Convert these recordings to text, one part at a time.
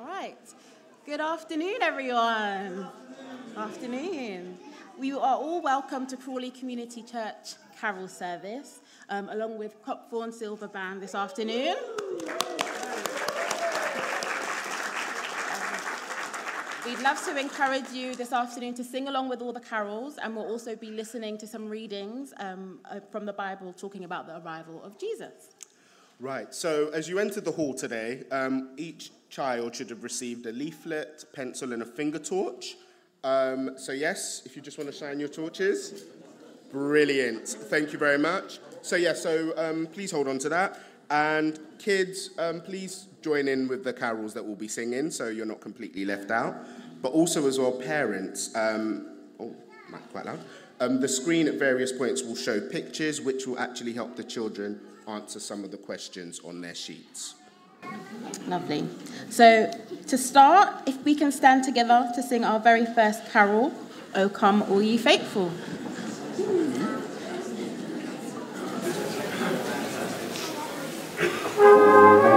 All right. Good afternoon, everyone. Afternoon. We are all welcome to Crawley Community Church Carol Service, um, along with Copthorne Silver Band this afternoon. We'd love to encourage you this afternoon to sing along with all the carols, and we'll also be listening to some readings um, uh, from the Bible talking about the arrival of Jesus. Right, so as you entered the hall today, um, each child should have received a leaflet, pencil, and a finger torch. Um, so, yes, if you just want to shine your torches. Brilliant. Thank you very much. So, yeah, so um, please hold on to that. And kids, um, please join in with the carols that we'll be singing so you're not completely left out. But also, as well, parents, um, oh, quite loud. Um, the screen at various points will show pictures which will actually help the children answer some of the questions on their sheets. Lovely. So, to start, if we can stand together to sing our very first carol, O Come All Ye Faithful. chapter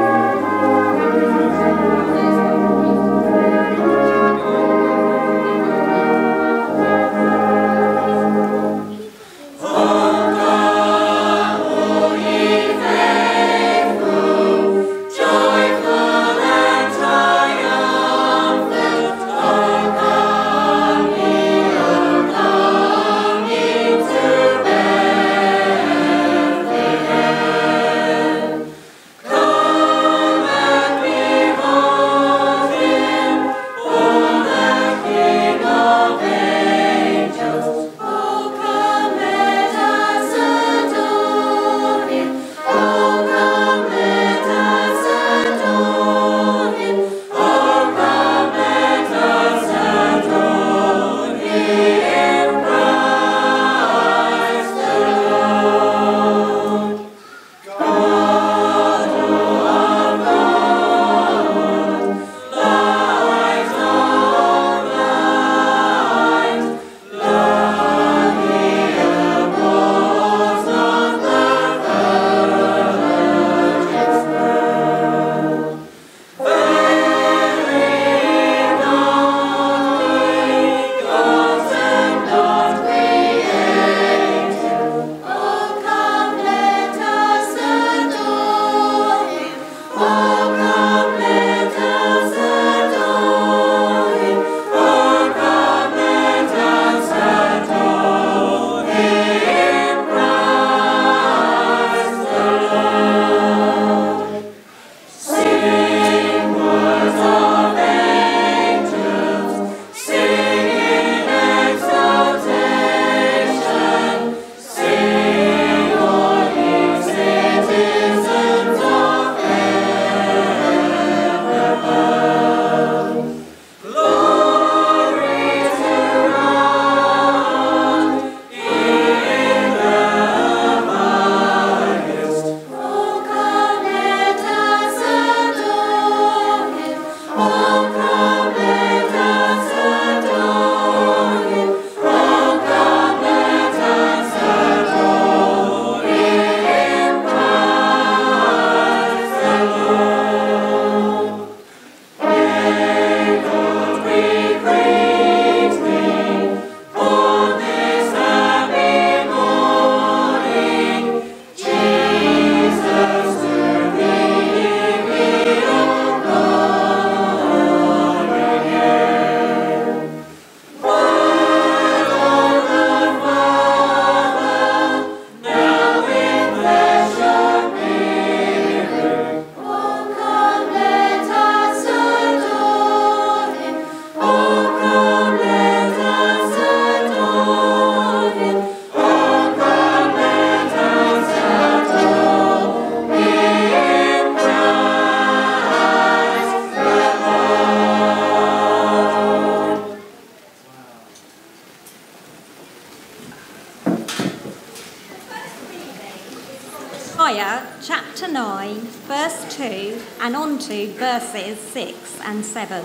verses 6 and 7.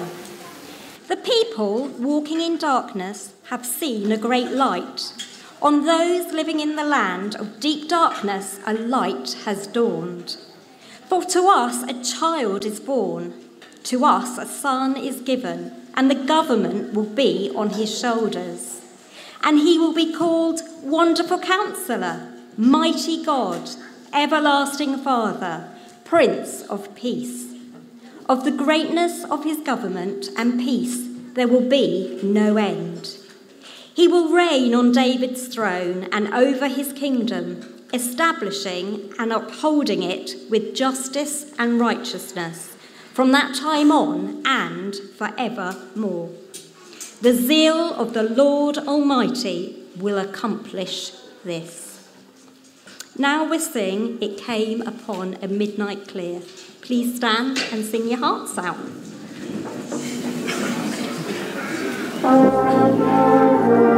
The people walking in darkness have seen a great light. On those living in the land of deep darkness, a light has dawned. For to us a child is born, To us a son is given, and the government will be on his shoulders. And he will be called Wonderful Counselor, Mighty God, Everlasting Father, Prince of Peace. Of the greatness of his government and peace there will be no end. He will reign on David's throne and over his kingdom, establishing and upholding it with justice and righteousness from that time on and forevermore. The zeal of the Lord Almighty will accomplish this. Now we sing It Came Upon a Midnight Clear. Please stand and sing your hearts out.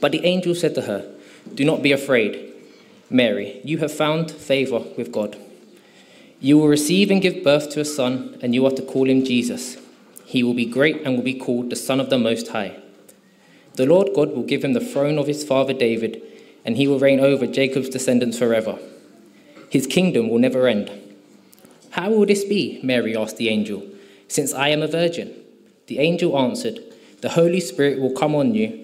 But the angel said to her, Do not be afraid, Mary, you have found favor with God. You will receive and give birth to a son, and you are to call him Jesus. He will be great and will be called the Son of the Most High. The Lord God will give him the throne of his father David, and he will reign over Jacob's descendants forever. His kingdom will never end. How will this be? Mary asked the angel, since I am a virgin. The angel answered, The Holy Spirit will come on you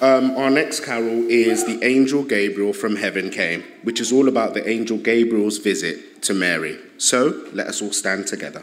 Um, our next carol is The Angel Gabriel from Heaven Came, which is all about the angel Gabriel's visit to Mary. So let us all stand together.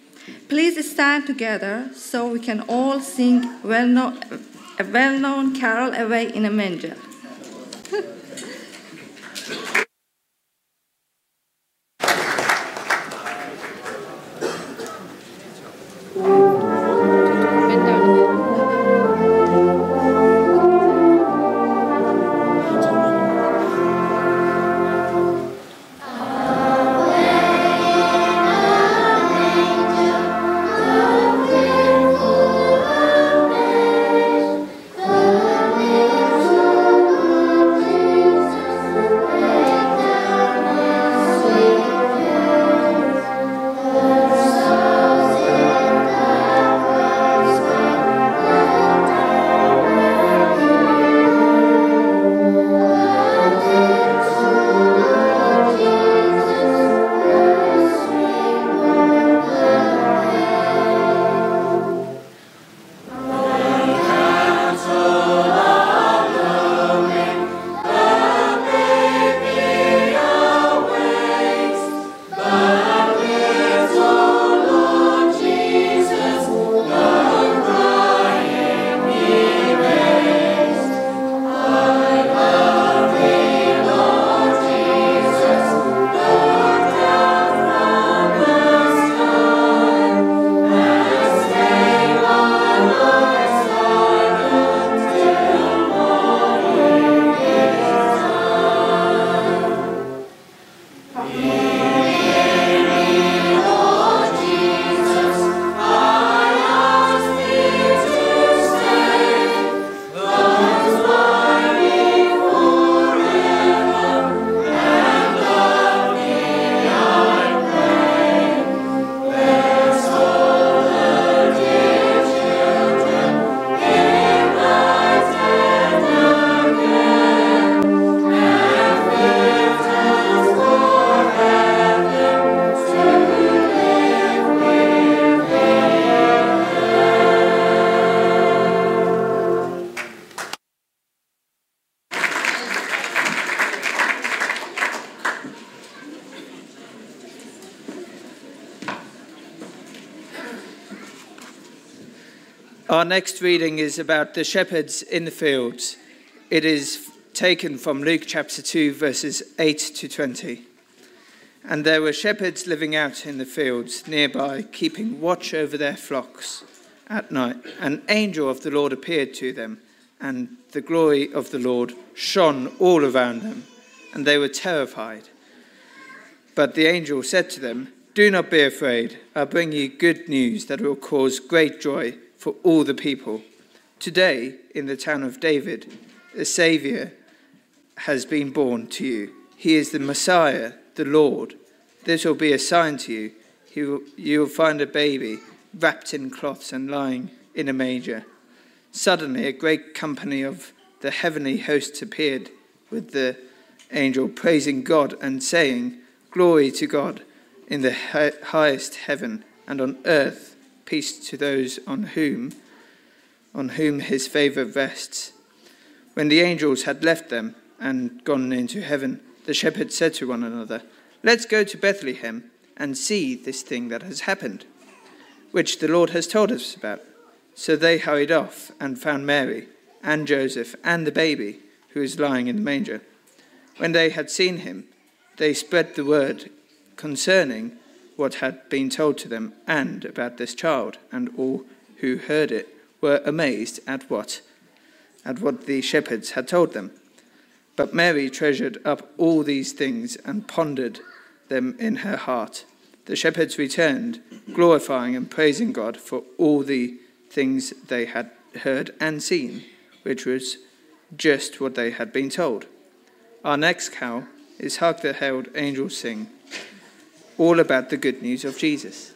Please stand together so we can all sing well known, a well known carol away in a manger. Our next reading is about the shepherds in the fields. It is taken from Luke chapter 2, verses 8 to 20. And there were shepherds living out in the fields nearby, keeping watch over their flocks at night. An angel of the Lord appeared to them, and the glory of the Lord shone all around them, and they were terrified. But the angel said to them, Do not be afraid. I bring you good news that will cause great joy for all the people. Today, in the town of David, a Saviour has been born to you. He is the Messiah, the Lord. This will be a sign to you. You will find a baby wrapped in cloths and lying in a manger. Suddenly, a great company of the heavenly hosts appeared with the angel, praising God and saying, Glory to God in the highest heaven, and on earth peace to those on whom on whom his favor rests. When the angels had left them and gone into heaven, the shepherds said to one another, Let's go to Bethlehem and see this thing that has happened, which the Lord has told us about. So they hurried off and found Mary and Joseph and the baby who was lying in the manger. When they had seen him, they spread the word concerning what had been told to them and about this child, and all who heard it were amazed at what at what the shepherds had told them. But Mary treasured up all these things and pondered them in her heart. The shepherds returned, glorifying and praising God for all the things they had heard and seen, which was just what they had been told. Our next cow is Hark the Herald Angels Sing, all about the good news of Jesus.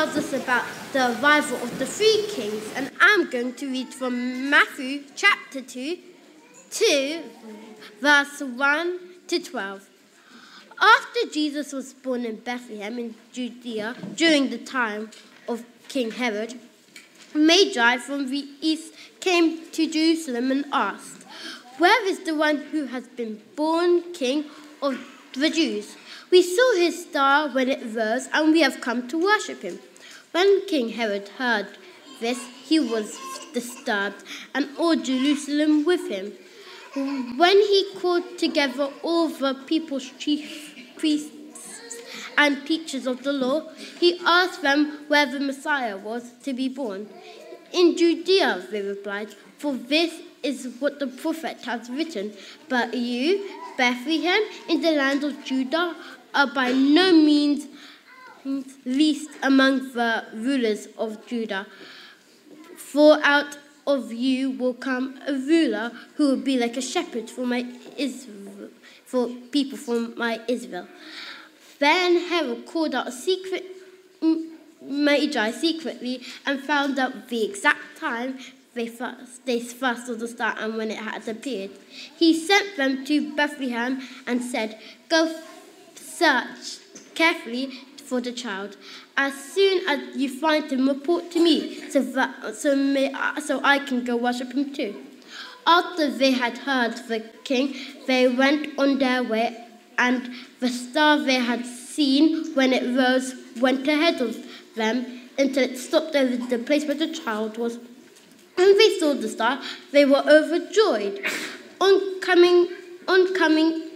About the arrival of the three kings, and I'm going to read from Matthew chapter 2 to verse 1 to 12. After Jesus was born in Bethlehem in Judea during the time of King Herod, Magi from the east came to Jerusalem and asked, Where is the one who has been born king of the Jews? We saw his star when it rose, and we have come to worship him. When King Herod heard this, he was disturbed, and all Jerusalem with him. When he called together all the people's chief priests and teachers of the law, he asked them where the Messiah was to be born. In Judea, they replied, for this is what the prophet has written. But you, Bethlehem, in the land of Judah, are by no means least among the rulers of Judah. For out of you will come a ruler who will be like a shepherd for my Israel, for people from my Israel. Then Herod called out a secret magi secretly and found out the exact time they first, they first saw the star and when it had appeared. He sent them to Bethlehem and said, Go search carefully for the child. As soon as you find him, report to me so, that, so, may, so I can go worship him too. After they had heard the king, they went on their way, and the star they had seen when it rose went ahead of them until it stopped over the place where the child was. When they saw the star, they were overjoyed. On coming, on coming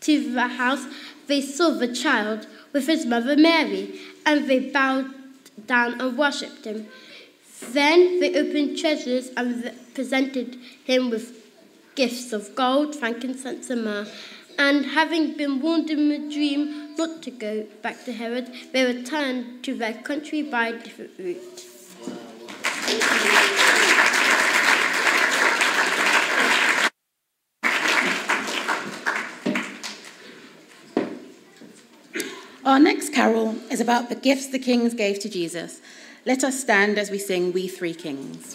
to the house, they saw the child with his mother Mary, and they bowed down and worshipped him. Then they opened treasures and presented him with gifts of gold, frankincense, and myrrh. And having been warned in a dream not to go back to Herod, they returned to their country by a different route. Our next carol is about the gifts the kings gave to Jesus. Let us stand as we sing We Three Kings.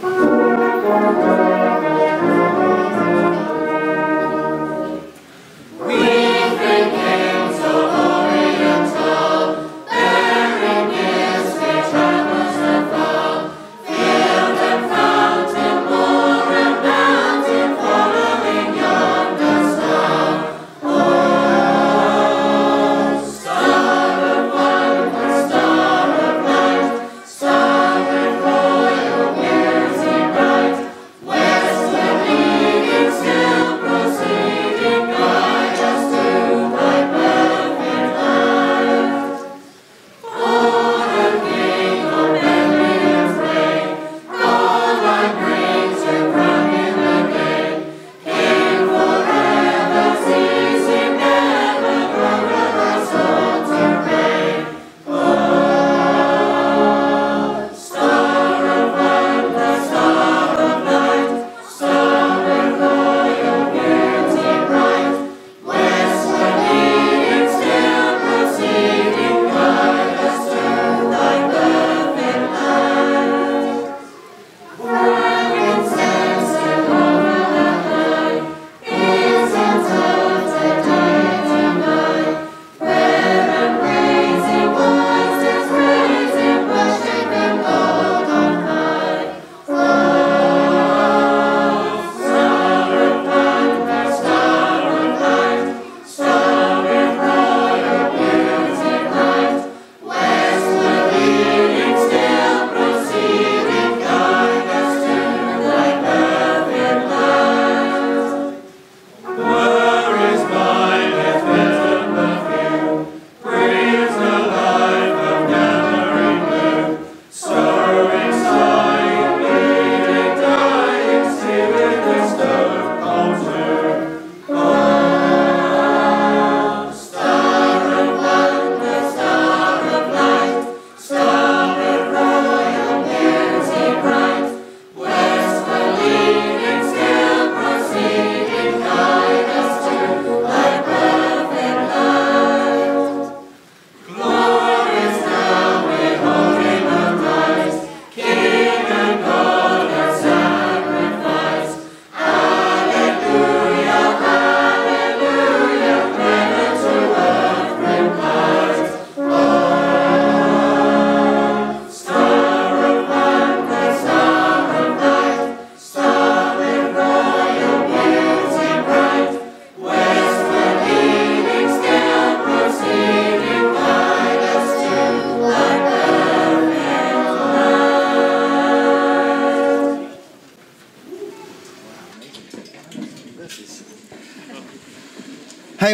Where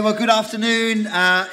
Well, good afternoon. Uh,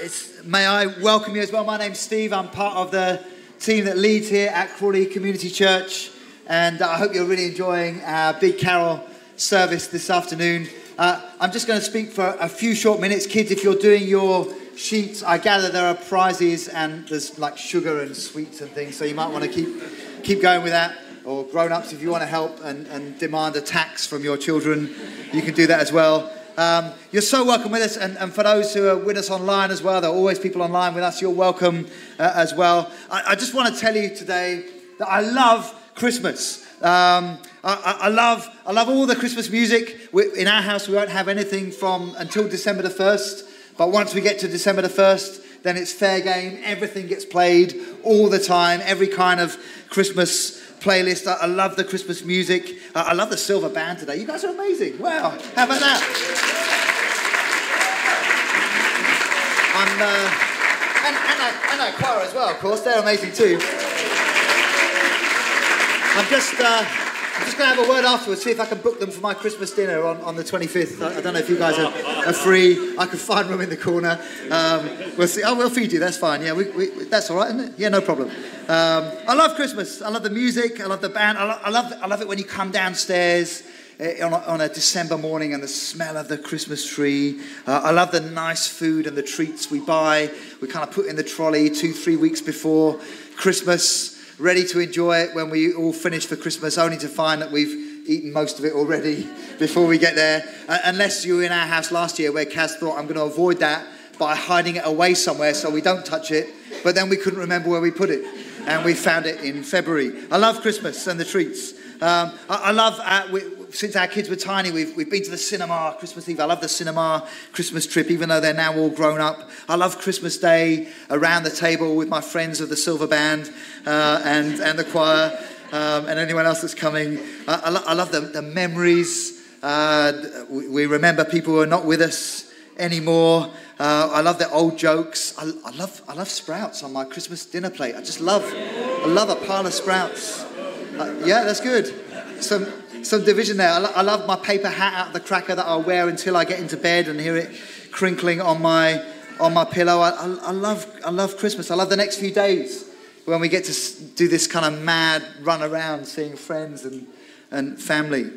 may I welcome you as well. My name's Steve. I'm part of the team that leads here at Crawley Community Church, and I hope you're really enjoying our big carol service this afternoon. Uh, I'm just going to speak for a few short minutes. Kids, if you're doing your sheets, I gather there are prizes and there's like sugar and sweets and things, so you might want to keep, keep going with that. Or grown ups, if you want to help and, and demand a tax from your children, you can do that as well. Um, you're so welcome with us, and, and, for those who are with us online as well, there are always people online with us, you're welcome uh, as well. I, I just want to tell you today that I love Christmas. Um, I, I, love, I love all the Christmas music. We, in our house, we won't have anything from until December the 1st. But once we get to December the 1st, then it's fair game. Everything gets played all the time, every kind of Christmas playlist. I, I love the Christmas music. I love the Silver Band today. You guys are amazing. Wow. How about that? And, uh, and, and, our, and our choir as well, of course. They're amazing too. I'm just, uh, I'm just going to have a word afterwards, see if I can book them for my Christmas dinner on, on the 25th. I, I don't know if you guys are, are, free. I can find room in the corner. Um, we'll see. Oh, we'll feed you. That's fine. Yeah, we, we, that's all right, isn't it? Yeah, no problem. Um, I love Christmas. I love the music. I love the band. I, lo- I, love, I love it when you come downstairs. Eh, on a, on a, December morning and the smell of the Christmas tree. Uh, I love the nice food and the treats we buy. We kind of put in the trolley two, three weeks before Christmas ready to enjoy it when we all finish for Christmas, only to find that we've eaten most of it already before we get there. Uh, unless you were in our house last year where Kaz thought, I'm going to avoid that by hiding it away somewhere so we don't touch it, but then we couldn't remember where we put it. And we found it in February. I love Christmas and the treats. Um, I, I, love, uh, since our kids were tiny, we've, we've been to the cinema Christmas Eve. I love the cinema Christmas trip, even though they're now all grown up. I love Christmas Day around the table with my friends of the Silver Band uh, and, and the choir um, and anyone else that's coming. I, I, lo- I love the, the memories. Uh, we, we, remember people who are not with us anymore. Uh, I love the old jokes. I, I, love, I love sprouts on my Christmas dinner plate. I just love, I love a pile of sprouts. Uh, yeah, that's good. Some, some division there. I, lo- I, love my paper hat out of the cracker that I'll wear until I get into bed and hear it crinkling on my on my pillow. I, I, I love I love Christmas. I love the next few days when we get to do this kind of mad run around, seeing friends and and family.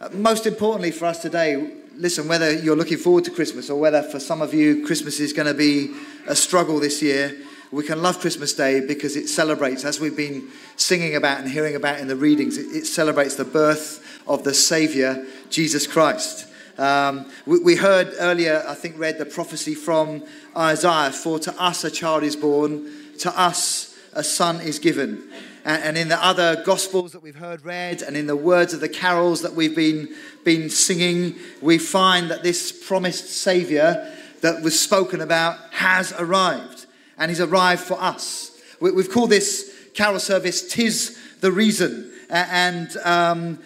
Uh, most importantly for us today, listen. Whether you're looking forward to Christmas or whether for some of you Christmas is going to be a struggle this year, we can love Christmas Day because it celebrates, as we've been singing about and hearing about in the readings, it, it celebrates the birth of the Savior, Jesus Christ. Um, we, we, heard earlier, I think, read the prophecy from Isaiah For to us a child is born, to us a son is given. And, and in the other Gospels that we've heard read, and in the words of the carols that we've been, been singing, we find that this promised Savior that was spoken about has arrived. And he's arrived for us. We, we've called this carol service Tis the Reason. And um,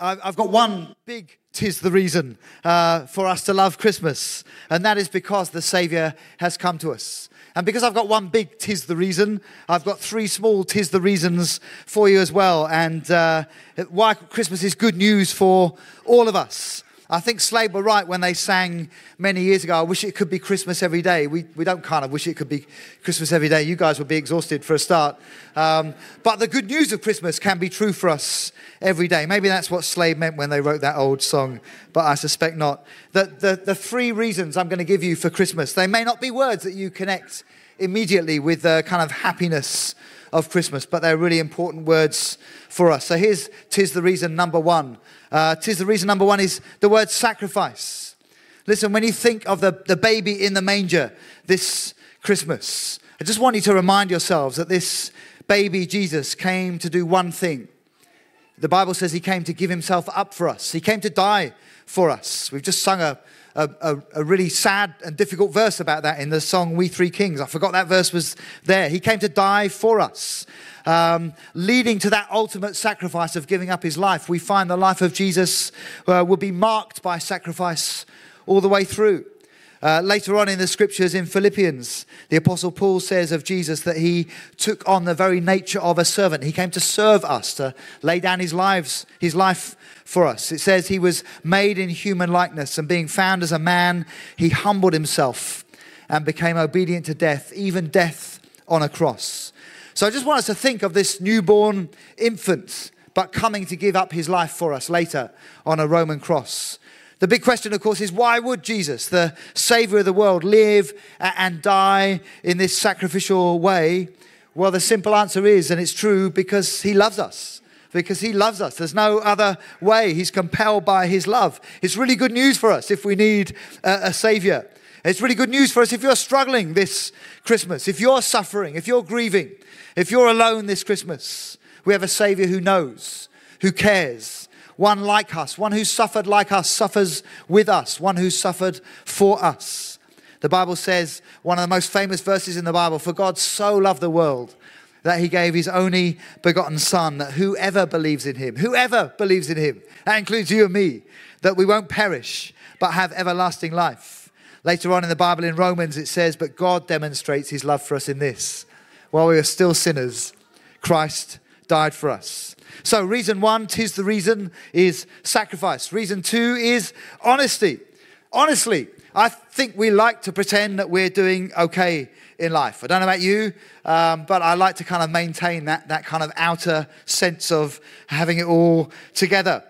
I've got one big tis the reason uh, for us to love Christmas, and that is because the Savior has come to us. And because I've got one big tis the reason, I've got three small tis the reasons for you as well, and uh, why Christmas is good news for all of us. I think Slade were right when they sang many years ago, I wish it could be Christmas every day. We, we don't kind of wish it could be Christmas every day. You guys would be exhausted for a start. Um, but the good news of Christmas can be true for us every day. Maybe that's what Slade meant when they wrote that old song, but I suspect not. The, the, the three reasons I'm going to give you for Christmas, they may not be words that you connect immediately with the kind of happiness of Christmas, but they're really important words for us. So here's tis the reason number one. Uh, tis the reason number one is the word sacrifice. Listen, when you think of the, the baby in the manger this Christmas, I just want you to remind yourselves that this baby Jesus came to do one thing. The Bible says he came to give himself up for us, he came to die for us. We've just sung a, a, a, a, really sad and difficult verse about that in the song We Three Kings. I forgot that verse was there. He came to die for us um, leading to that ultimate sacrifice of giving up his life. We find the life of Jesus uh, will be marked by sacrifice all the way through. Uh, later on in the scriptures in Philippians, the Apostle Paul says of Jesus that he took on the very nature of a servant. He came to serve us, to lay down his lives, his life for us. It says he was made in human likeness, and being found as a man, he humbled himself and became obedient to death, even death on a cross. So I just want us to think of this newborn infant, but coming to give up his life for us later on a Roman cross. The big question, of course, is why would Jesus, the Savior of the world, live and die in this sacrificial way? Well, the simple answer is, and it's true, because He loves us. Because He loves us. There's no other way. He's compelled by His love. It's really good news for us if we need a, Savior. It's really good news for us if you're struggling this Christmas, if you're suffering, if you're grieving, if you're alone this Christmas. We have a Savior who knows, who cares, one like us, one who suffered like us, suffers with us, one who suffered for us. The Bible says, one of the most famous verses in the Bible, for God so loved the world that he gave his only begotten Son, that whoever believes in him, whoever believes in him, that includes you and me, that we won't perish, but have everlasting life. Later on in the Bible in Romans, it says, But God demonstrates his love for us in this. While we are still sinners, Christ died for us. So, reason one, tis the reason, is sacrifice. Reason two is honesty. Honestly, I think we like to pretend that we're doing okay in life. I don't know about you, um, but I like to kind of maintain that, that kind of outer sense of having it all together.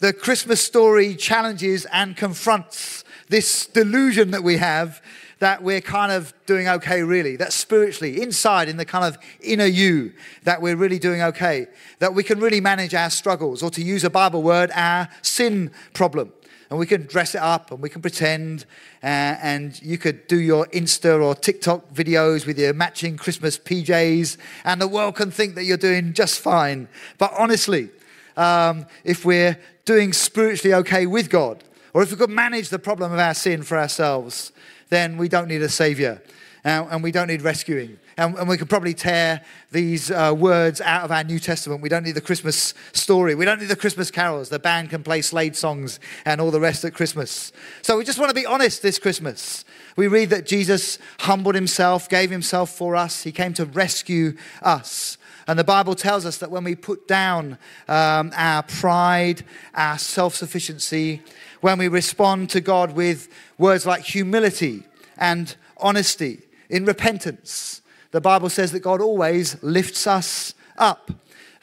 The Christmas story challenges and confronts this delusion that we have that we're kind of doing okay, really. That spiritually, inside, in the kind of inner you, that we're really doing okay. That we can really manage our struggles, or to use a Bible word, our sin problem. And we can dress it up and we can pretend. Uh, and you could do your Insta or TikTok videos with your matching Christmas PJs, and the world can think that you're doing just fine. But honestly, um, if we're doing spiritually okay with God, or if we could manage the problem of our sin for ourselves, then we don't need a savior. And we don't need rescuing. And, and we could probably tear these uh, words out of our New Testament. We don't need the Christmas story. We don't need the Christmas carols. The band can play Slade songs and all the rest at Christmas. So we just want to be honest this Christmas. We read that Jesus humbled himself, gave himself for us. He came to rescue us. And the Bible tells us that when we put down um, our pride, our self sufficiency, when we respond to God with words like humility and honesty, in repentance, the Bible says that God always lifts us up.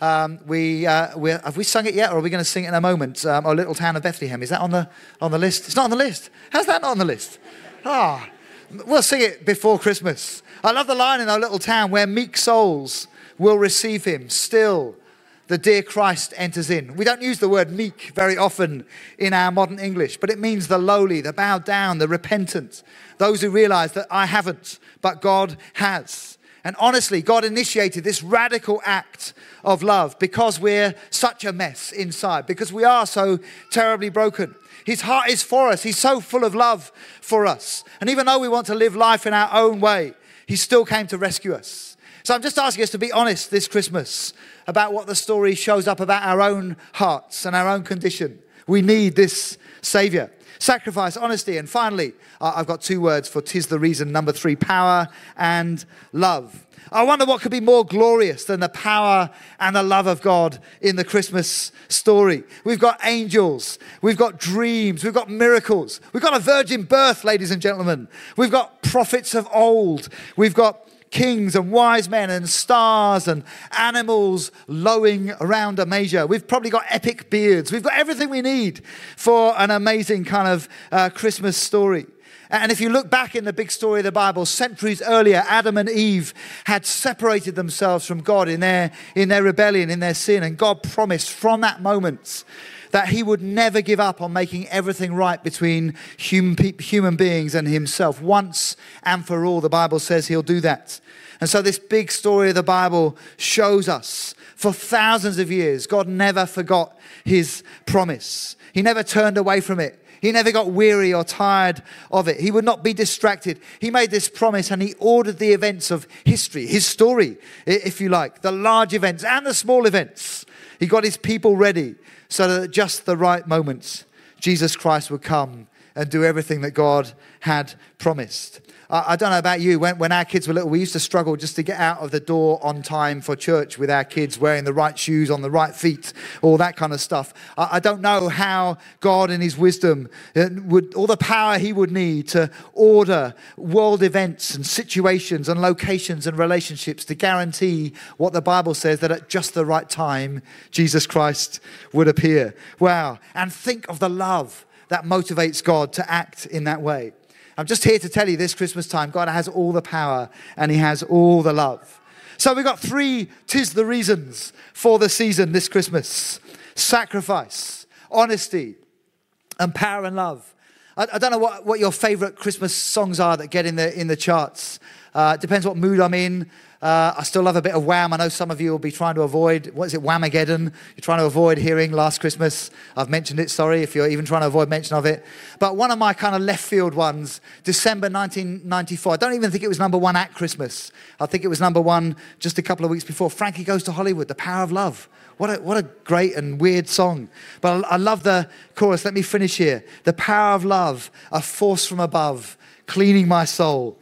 Um, we, uh, have we sung it yet, or are we going to sing it in a moment? Um, our little town of Bethlehem. Is that on the, on the list? It's not on the list. How's that not on the list? Ah, we'll sing it before Christmas. I love the line in our little town where meek souls will receive him still the dear Christ enters in. We don't use the word meek very often in our modern English, but it means the lowly, the bowed down, the repentant, those who realize that I haven't, but God has. And honestly, God initiated this radical act of love because we're such a mess inside, because we are so terribly broken. His heart is for us. He's so full of love for us. And even though we want to live life in our own way, He still came to rescue us. So I'm just asking us to be honest this Christmas about what the story shows up about our own hearts and our own condition. We need this Savior. Sacrifice, honesty, and finally, I've got two words for tis the reason. Number three, power and love. I wonder what could be more glorious than the power and the love of God in the Christmas story. We've got angels, we've got dreams, we've got miracles, we've got a virgin birth, ladies and gentlemen. We've got prophets of old, we've got kings and wise men and stars and animals lowing around a manger. We've probably got epic beards. We've got everything we need for an amazing kind of uh, Christmas story. And if you look back in the big story of the Bible, centuries earlier, Adam and Eve had separated themselves from God in their, in their rebellion, in their sin. And God promised from that moment that he would never give up on making everything right between human, human beings and himself. Once and for all, the Bible says he'll do that. And so, this big story of the Bible shows us for thousands of years, God never forgot his promise, he never turned away from it. He never got weary or tired of it. He would not be distracted. He made this promise and he ordered the events of history, his story, if you like, the large events and the small events. He got his people ready so that at just the right moments, Jesus Christ would come and do everything that God had promised. I don't know about you, when, when our kids were little, we used to struggle just to get out of the door on time for church with our kids wearing the right shoes on the right feet, all that kind of stuff. I, I don't know how God, in His wisdom, uh, would all the power He would need to order world events and situations and locations and relationships to guarantee what the Bible says that at just the right time, Jesus Christ would appear. Wow. And think of the love that motivates God to act in that way. I'm just here to tell you this Christmas time, God has all the power and He has all the love. So we've got three tis the reasons for the season this Christmas sacrifice, honesty, and power and love. I, I don't know what, what your favorite Christmas songs are that get in the, in the charts. Uh, it depends what mood I'm in. Uh, I still love a bit of Wham. I know some of you will be trying to avoid, what is it, Whamageddon? You're trying to avoid hearing Last Christmas. I've mentioned it, sorry, if you're even trying to avoid mention of it. But one of my kind of left field ones, December 1994. I don't even think it was number one at Christmas. I think it was number one just a couple of weeks before. Frankie Goes to Hollywood, The Power of Love. What a, what a great and weird song. But I, I love the chorus. Let me finish here. The power of love, a force from above, cleaning my soul.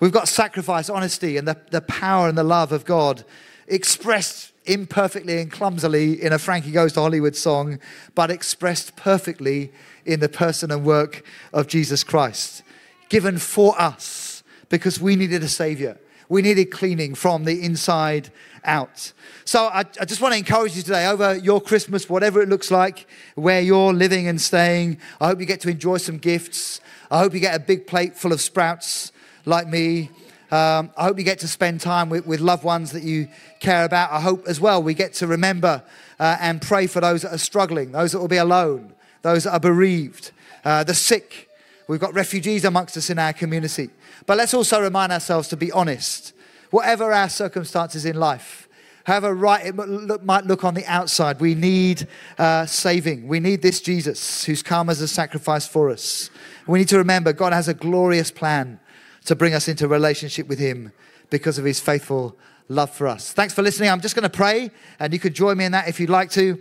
We've got sacrifice, honesty, and the, the power and the love of God expressed imperfectly and clumsily in a Frankie Goes to Hollywood song, but expressed perfectly in the person and work of Jesus Christ. Given for us because we needed a Savior. We needed cleaning from the inside out. So I, I, just want to encourage you today over your Christmas, whatever it looks like, where you're living and staying. I hope you get to enjoy some gifts. I hope you get a big plate full of sprouts like me. Um, I hope you get to spend time with, with, loved ones that you care about. I hope as well we get to remember uh, and pray for those that are struggling, those that will be alone, those that are bereaved, uh, the sick. We've got refugees amongst us in our community. But let's also remind ourselves to be honest. Whatever our circumstances in life, however right it might look on the outside, we need uh, saving. We need this Jesus who's come as a sacrifice for us. We need to remember God has a glorious plan to bring us into relationship with Him because of His faithful love for us. Thanks for listening. I'm just going to pray, and you could join me in that if you'd like to.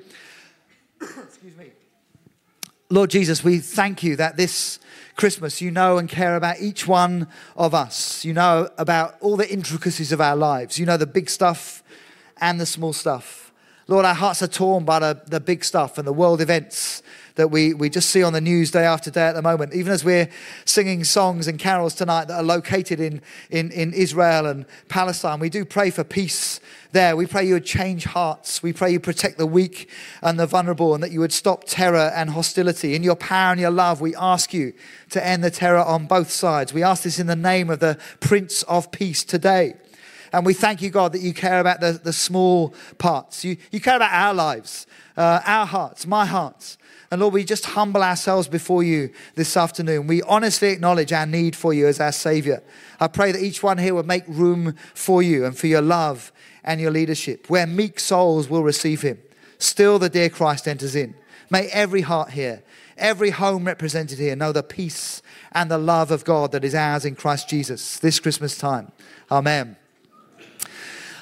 Excuse me. Lord Jesus, we thank you that this Christmas you know and care about each one of us. You know about all the intricacies of our lives. You know the big stuff and the small stuff. Lord, our hearts are torn by the, the big stuff and the world events that we, we just see on the news day after day at the moment. Even as we're singing songs and carols tonight that are located in, in, in Israel and Palestine, we do pray for peace there. We pray you would change hearts. We pray you protect the weak and the vulnerable and that you would stop terror and hostility. In your power and your love, we ask you to end the terror on both sides. We ask this in the name of the Prince of Peace today. And we thank you, God, that you care about the, the small parts. You, you care about our lives, uh, our hearts, my hearts. And Lord, we just humble ourselves before you this afternoon. We honestly acknowledge our need for you as our Savior. I pray that each one here will make room for you and for your love and your leadership, where meek souls will receive him. Still, the dear Christ enters in. May every heart here, every home represented here, know the peace and the love of God that is ours in Christ Jesus this Christmas time. Amen.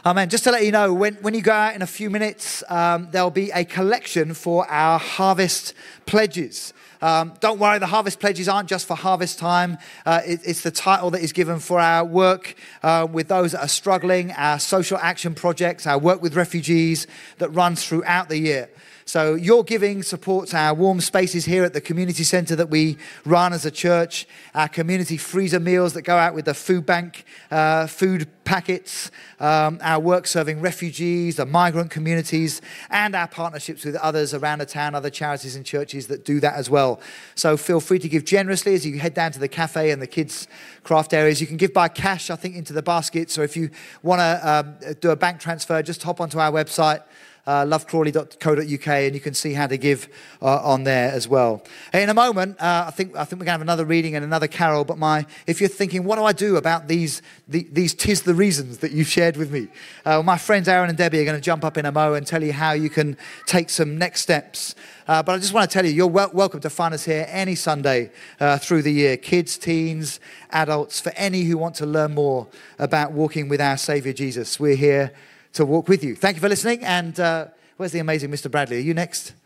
Amen. Just to let you know, when, when you go out in a few minutes, um, there'll be a collection for our harvest pledges. Um, don't worry, the harvest pledges aren't just for harvest time. Uh, it, it's the title that is given for our work uh, with those that are struggling, our social action projects, our work with refugees that runs throughout the year. So your giving supports our warm spaces here at the community centre that we run as a church, our community freezer meals that go out with the food bank, uh, food packets, um, our work serving refugees, the migrant communities, and our partnerships with others around the town, other charities and churches that do that as well. So feel free to give generously as you head down to the cafe and the kids' craft areas. You can give by cash, I think, into the baskets, or if you want to um, do a bank transfer, just hop onto our website uh, lovecrawley.co.uk, and you can see how to give uh, on there as well. In a moment, uh, I think I think we're going to have another reading and another carol. But my, if you're thinking, what do I do about these the, these tis the reasons that you've shared with me? Uh, my friends Aaron and Debbie are going to jump up in a mo and tell you how you can take some next steps. Uh, but I just want to tell you, you're wel- welcome to find us here any Sunday uh, through the year. Kids, teens, adults, for any who want to learn more about walking with our Savior Jesus. We're here to walk with you. Thank you for listening. And uh, where's the amazing Mr. Bradley? Are you next?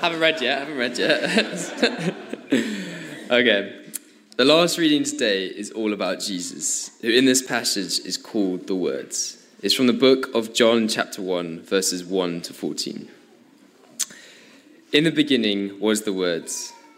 haven't read yet. Haven't read yet. okay. The last reading today is all about Jesus, who in this passage is called the Words. It's from the book of John, chapter 1, verses 1 to 14. In the beginning was the Words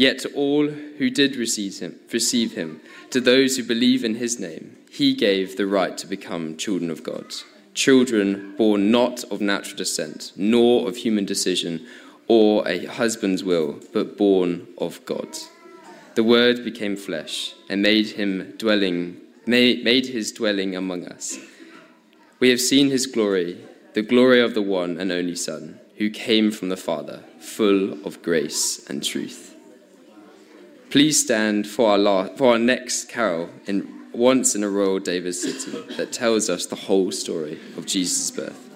Yet to all who did receive him, receive him, to those who believe in his name, he gave the right to become children of God. Children born not of natural descent, nor of human decision, or a husband's will, but born of God. The Word became flesh and made him dwelling, made, made his dwelling among us. We have seen his glory, the glory of the one and only Son, who came from the Father, full of grace and truth. Please stand for our, last, for our next carol in Once in a Royal David City that tells us the whole story of Jesus' birth.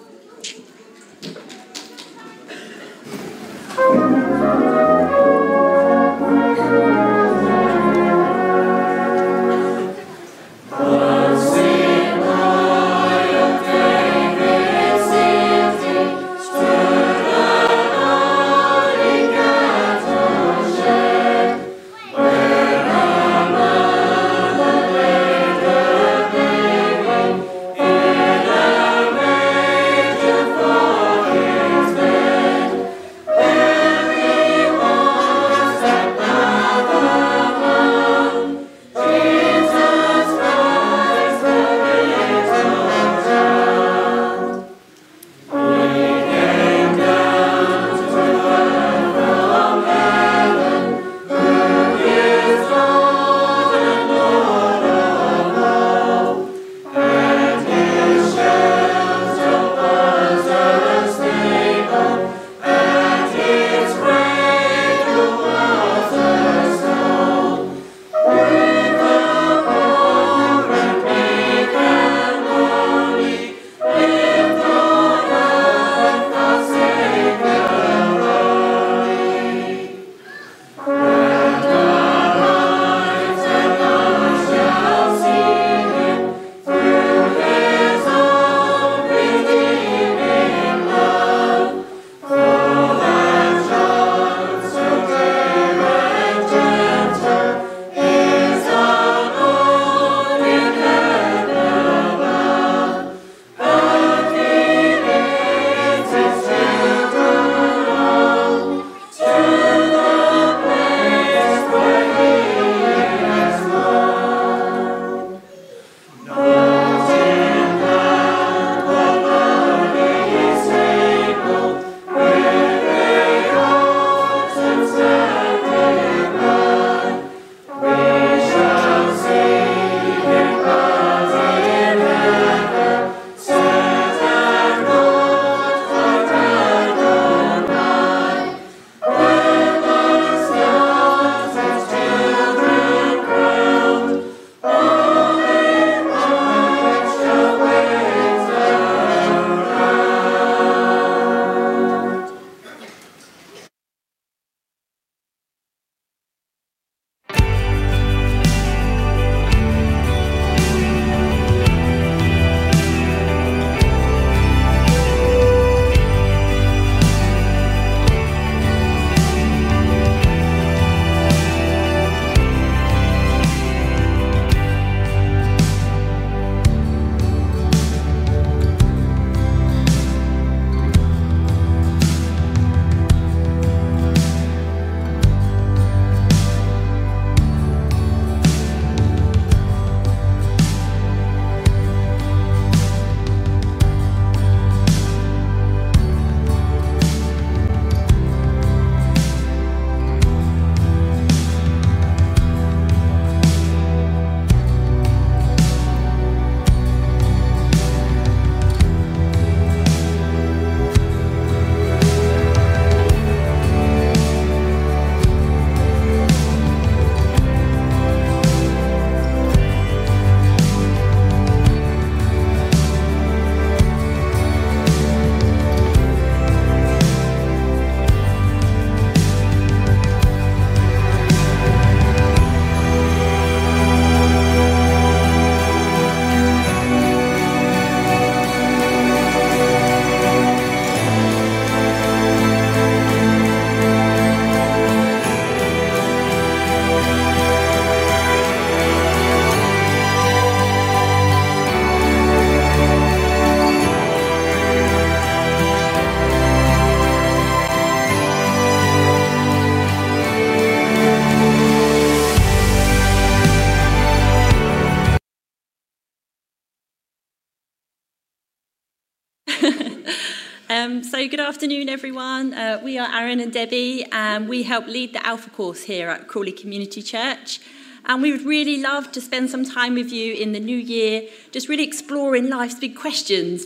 Um, so, good afternoon, everyone. Uh, we are Aaron and Debbie, and we help lead the Alpha course here at Crawley Community Church. And we would really love to spend some time with you in the new year, just really exploring life's big questions.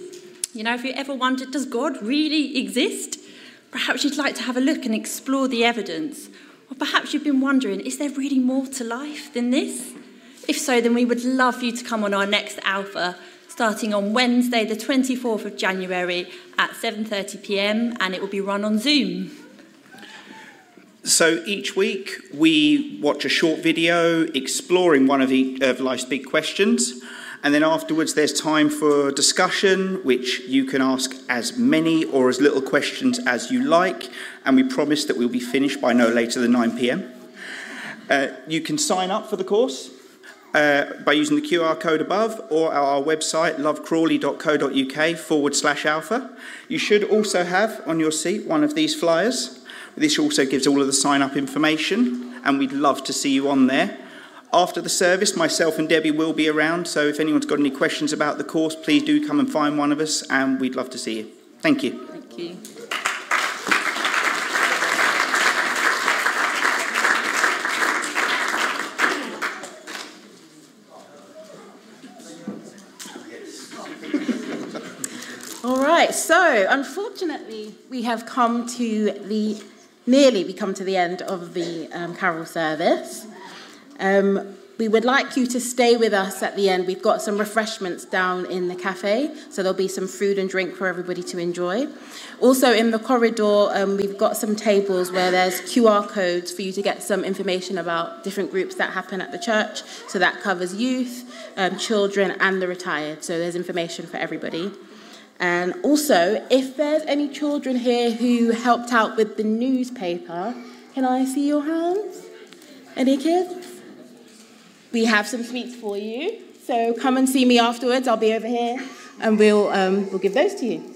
You know, if you ever wondered, does God really exist? Perhaps you'd like to have a look and explore the evidence. Or perhaps you've been wondering, is there really more to life than this? If so, then we would love for you to come on our next Alpha starting on Wednesday the 24th of January at 7:30 p.m. and it will be run on Zoom. So each week we watch a short video exploring one of, each, of life's big questions. And then afterwards, there's time for discussion, which you can ask as many or as little questions as you like. And we promise that we'll be finished by no later than 9 pm. Uh, you can sign up for the course uh, by using the QR code above or our website, lovecrawley.co.uk forward slash alpha. You should also have on your seat one of these flyers. This also gives all of the sign up information, and we'd love to see you on there. After the service, myself and Debbie will be around, so if anyone's got any questions about the course, please do come and find one of us, and we'd love to see you. Thank you. Thank you. Right, so unfortunately, we have come to the nearly we come to the end of the um, carol service. Um, we would like you to stay with us at the end. We've got some refreshments down in the cafe, so there'll be some food and drink for everybody to enjoy. Also, in the corridor, um, we've got some tables where there's QR codes for you to get some information about different groups that happen at the church. So that covers youth, um, children, and the retired. So there's information for everybody. And also, if there's any children here who helped out with the newspaper, can I see your hands? Any kids? We have some sweets for you. So come and see me afterwards. I'll be over here and we'll, um, we'll give those to you.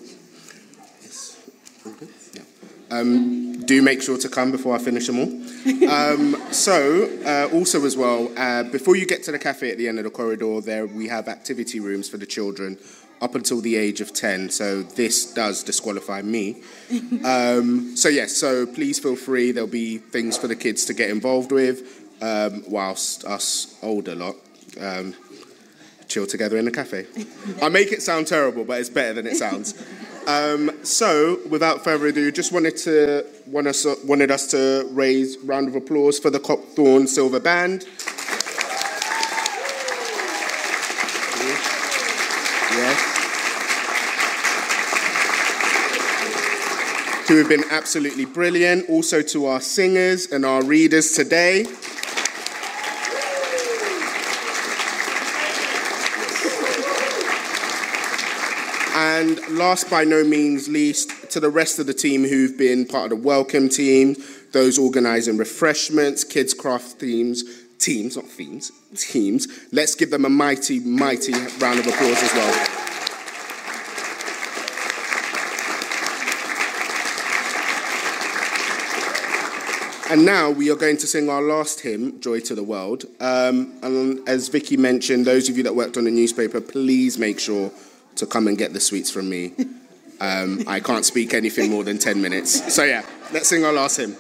Um, do make sure to come before I finish them all. Um, so, uh, also as well, uh, before you get to the cafe at the end of the corridor, there we have activity rooms for the children up until the age of 10. So this does disqualify me. Um, so yes, so please feel free. There'll be things for the kids to get involved with, um, whilst us older lot um, chill together in the cafe. I make it sound terrible, but it's better than it sounds. Um, so, without further ado, just wanted to want us, wanted us to raise round of applause for the Copthorne Silver Band. Yes. Who have been absolutely brilliant. Also to our singers and our readers today. And last by no means least, to the rest of the team who've been part of the welcome team, those organising refreshments, kids' craft teams, teams, not themes, teams. Let's give them a mighty, mighty round of applause as well. And now we are going to sing our last hymn, Joy to the World. Um, and as Vicky mentioned, those of you that worked on the newspaper, please make sure to come and get the sweets from me. Um, I can't speak anything more than 10 minutes. So, yeah, let's sing our last hymn.